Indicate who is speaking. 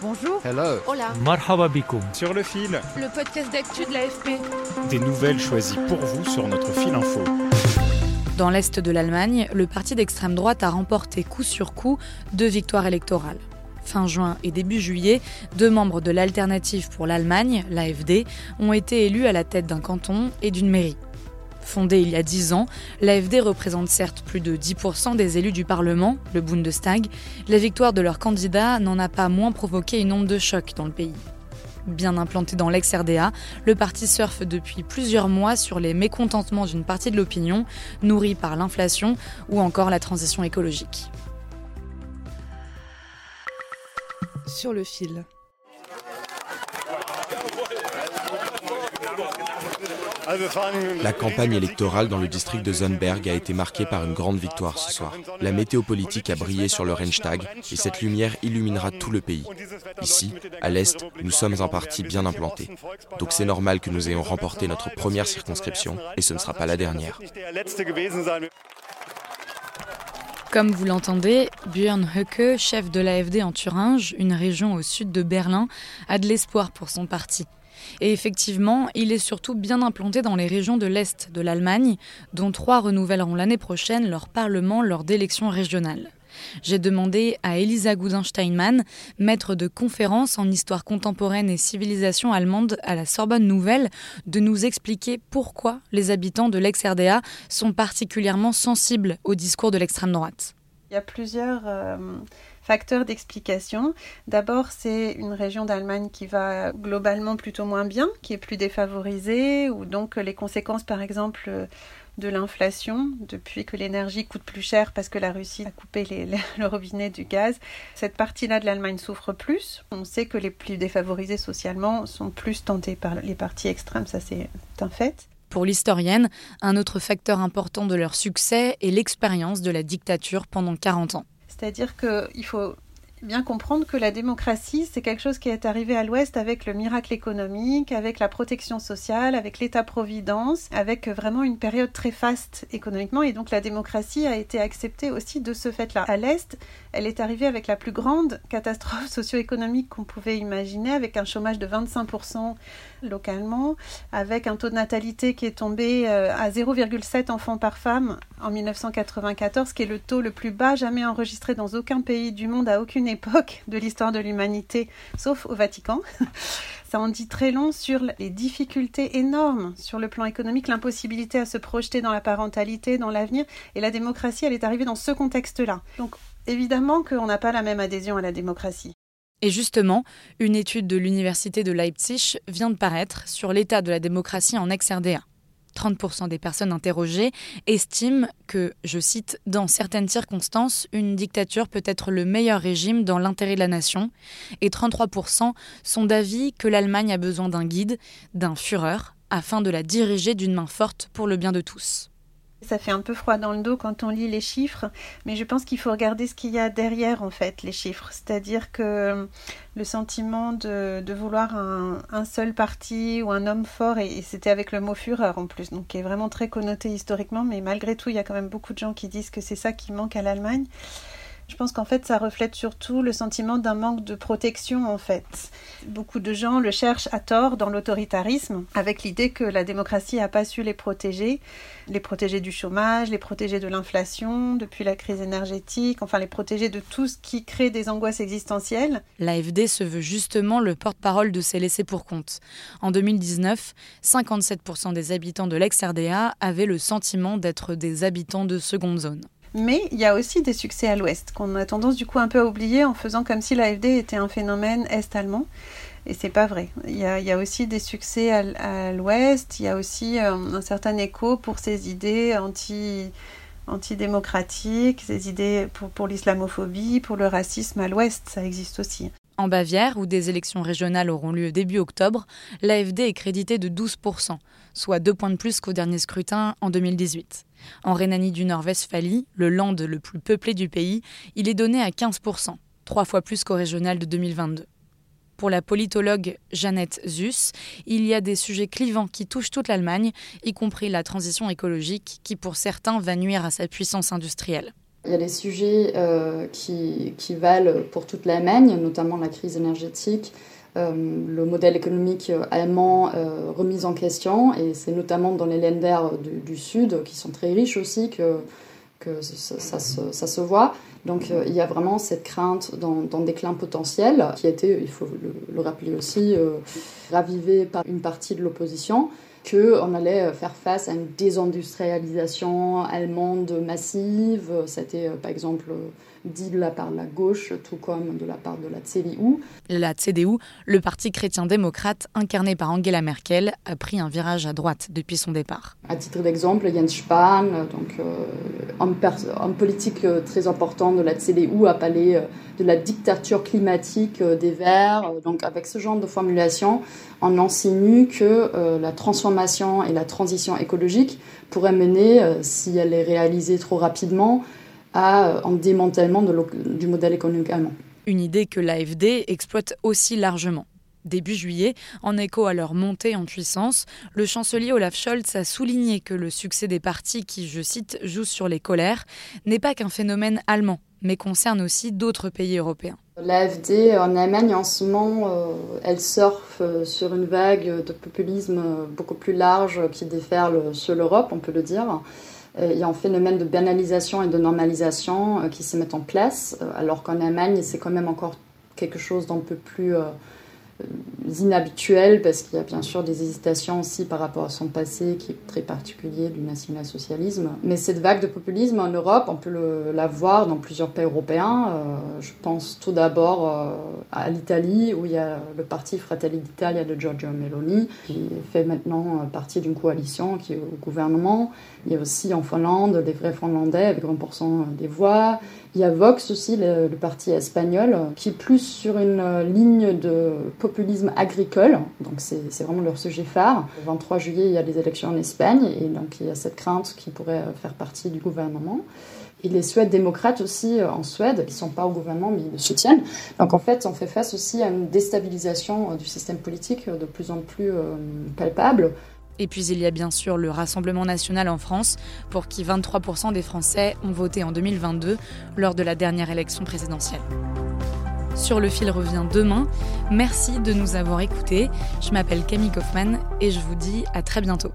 Speaker 1: Bonjour.
Speaker 2: Hello.
Speaker 1: Hola.
Speaker 3: Marhaba
Speaker 4: Sur le fil.
Speaker 1: Le podcast d'actu de l'AFP.
Speaker 4: Des nouvelles choisies pour vous sur notre fil info.
Speaker 5: Dans l'est de l'Allemagne, le parti d'extrême droite a remporté coup sur coup deux victoires électorales. Fin juin et début juillet, deux membres de l'Alternative pour l'Allemagne, l'AFD, ont été élus à la tête d'un canton et d'une mairie. Fondée il y a dix ans, l'AFD représente certes plus de 10% des élus du Parlement, le Bundestag. La victoire de leur candidat n'en a pas moins provoqué une onde de choc dans le pays. Bien implanté dans l'ex-RDA, le parti surfe depuis plusieurs mois sur les mécontentements d'une partie de l'opinion, nourrie par l'inflation ou encore la transition écologique.
Speaker 1: Sur le fil.
Speaker 6: La campagne électorale dans le district de Zonnberg a été marquée par une grande victoire ce soir. La météo politique a brillé sur le Reichstag et cette lumière illuminera tout le pays. Ici, à l'Est, nous sommes un parti bien implanté. Donc c'est normal que nous ayons remporté notre première circonscription et ce ne sera pas la dernière.
Speaker 5: Comme vous l'entendez, Björn Höcke, chef de l'AFD en Thuringe, une région au sud de Berlin, a de l'espoir pour son parti. Et effectivement, il est surtout bien implanté dans les régions de l'Est de l'Allemagne, dont trois renouvelleront l'année prochaine leur Parlement lors d'élections régionales. J'ai demandé à Elisa Gudin-Steinmann, maître de conférences en histoire contemporaine et civilisation allemande à la Sorbonne Nouvelle, de nous expliquer pourquoi les habitants de l'ex-RDA sont particulièrement sensibles au discours de l'extrême droite.
Speaker 7: Il y a plusieurs euh, facteurs d'explication. D'abord, c'est une région d'Allemagne qui va globalement plutôt moins bien, qui est plus défavorisée, où donc les conséquences, par exemple, de l'inflation, depuis que l'énergie coûte plus cher parce que la Russie a coupé le robinet du gaz. Cette partie-là de l'Allemagne souffre plus. On sait que les plus défavorisés socialement sont plus tentés par les partis extrêmes, ça c'est un fait.
Speaker 5: Pour l'historienne, un autre facteur important de leur succès est l'expérience de la dictature pendant 40 ans.
Speaker 7: C'est-à-dire qu'il faut bien comprendre que la démocratie, c'est quelque chose qui est arrivé à l'Ouest avec le miracle économique, avec la protection sociale, avec l'État-providence, avec vraiment une période très faste économiquement. Et donc la démocratie a été acceptée aussi de ce fait-là. À l'Est, elle est arrivée avec la plus grande catastrophe socio-économique qu'on pouvait imaginer, avec un chômage de 25% localement, avec un taux de natalité qui est tombé euh, à 0,7 enfants par femme en 1994, qui est le taux le plus bas jamais enregistré dans aucun pays du monde à aucune époque de l'histoire de l'humanité, sauf au Vatican. Ça en dit très long sur les difficultés énormes sur le plan économique, l'impossibilité à se projeter dans la parentalité, dans l'avenir. Et la démocratie, elle est arrivée dans ce contexte-là. Donc évidemment qu'on n'a pas la même adhésion à la démocratie.
Speaker 5: Et justement, une étude de l'Université de Leipzig vient de paraître sur l'état de la démocratie en ex-RDA. 30% des personnes interrogées estiment que, je cite, dans certaines circonstances, une dictature peut être le meilleur régime dans l'intérêt de la nation, et 33% sont d'avis que l'Allemagne a besoin d'un guide, d'un Führer, afin de la diriger d'une main forte pour le bien de tous.
Speaker 7: Ça fait un peu froid dans le dos quand on lit les chiffres, mais je pense qu'il faut regarder ce qu'il y a derrière en fait les chiffres. C'est-à-dire que le sentiment de, vouloir un, seul parti ou un homme fort, et, c'était avec le mot Führer en plus, donc qui est vraiment très connoté historiquement, mais malgré tout il y a quand même beaucoup de gens qui disent que c'est ça qui manque à l'Allemagne. Je pense qu'en fait, ça reflète surtout le sentiment d'un manque de protection, en fait. Beaucoup de gens le cherchent à tort dans l'autoritarisme, avec l'idée que la démocratie n'a pas su les protéger, les protéger du chômage, les protéger de l'inflation, depuis la crise énergétique, enfin les protéger de tout ce qui crée des angoisses existentielles.
Speaker 5: L'AFD se veut justement le porte-parole de ces laissés pour compte. En 2019, 57% des habitants de l'ex-RDA avaient le sentiment d'être des habitants de seconde zone.
Speaker 7: Mais il y a aussi des succès à l'ouest, qu'on a tendance du coup un peu à oublier en faisant comme si l'AFD était un phénomène est-allemand. Et c'est pas vrai. Il y, a, aussi des succès à, l'ouest, il y a aussi euh, un certain écho pour ces idées anti antidémocratiques, ces idées pour, pour l'islamophobie, pour le racisme à l'ouest, ça existe aussi.
Speaker 5: En Bavière, où des élections régionales auront lieu début octobre, l'AFD est crédité de 12%, soit deux points de plus qu'au dernier scrutin en 2018. En Rhénanie du Nord-Westphalie, le land le plus peuplé du pays, il est donné à 15%, trois fois plus qu'au régional de 2022. Pour la politologue Jeannette Zus, il y a des sujets clivants qui touchent toute l'Allemagne, y compris la transition écologique qui pour certains va nuire à sa puissance industrielle.
Speaker 2: Il y a des sujets qui, qui, valent pour toute l'Allemagne, notamment la crise énergétique, le modèle économique allemand remis en question, et c'est notamment dans les Länder du, Sud, qui sont très riches aussi, que, ça, se voit. Donc euh, il y a vraiment cette crainte d'un déclin potentiel qui a été, il faut le, rappeler aussi, euh, ravivé par une partie de l'opposition qu'on allait faire face à une désindustrialisation allemande massive. C'était par exemple dit de la part de la gauche, tout comme de la part de la CDU.
Speaker 5: La CDU, le parti chrétien-démocrate incarné par Angela Merkel, a pris un virage à droite depuis son départ.
Speaker 2: À titre d'exemple, Jens Spahn, donc, euh, un, politique euh, très important de la CDU, a parlé euh, de la dictature climatique des Verts. Donc avec ce genre de formulation, on insinue que la transformation et la transition écologique pourraient mener, si elle est réalisée trop rapidement, à un démantèlement du modèle économique allemand.
Speaker 5: Une idée que l'AFD exploite aussi largement. Début juillet, en écho à leur montée en puissance, le chancelier Olaf Scholz a souligné que le succès des partis qui, je cite, jouent sur les colères n'est pas qu'un phénomène allemand, mais concerne aussi d'autres pays européens.
Speaker 2: L'AFD en Allemagne en ce moment, euh, elle surfe euh, sur une vague de populisme beaucoup plus large qui déferle sur l'Europe, on peut le dire. Euh, il y a un phénomène de banalisation et de normalisation euh, qui se met en place, euh, alors qu'en Allemagne, c'est quand même encore quelque chose d'un peu plus inhabituel parce qu'il y a bien sûr des hésitations aussi par rapport à son passé qui est très particulier du national-socialisme. Mais cette vague de populisme en Europe, on peut la voir dans plusieurs pays européens. Euh, je pense tout d'abord euh, à l'Italie où il y a le parti Fratelli d'Italia de Giorgio Meloni qui fait maintenant euh, partie d'une coalition qui est au gouvernement. Il y a aussi en Finlande les vrais Finlandais avec 20% des voix. Il y a Vox aussi, le, parti espagnol, qui est plus sur une euh, ligne de populisme agricole. Donc c'est vraiment leur sujet phare. Le 23 juillet, il y a les élections en Espagne et donc il y a cette crainte qui pourrait euh, faire partie du gouvernement. Et les Suèdes démocrates aussi euh, en Suède, qui ne sont pas au gouvernement mais ils le soutiennent. Donc en fait, on fait face aussi à une déstabilisation du système politique de plus en plus palpable.
Speaker 5: Et puis il y a bien sûr le Rassemblement national en France, pour qui 23% des Français ont voté en 2022 lors de la dernière élection présidentielle. Sur le fil revient demain. Merci de nous avoir écoutés. Je m'appelle Camille Kaufmann et je vous dis à très bientôt.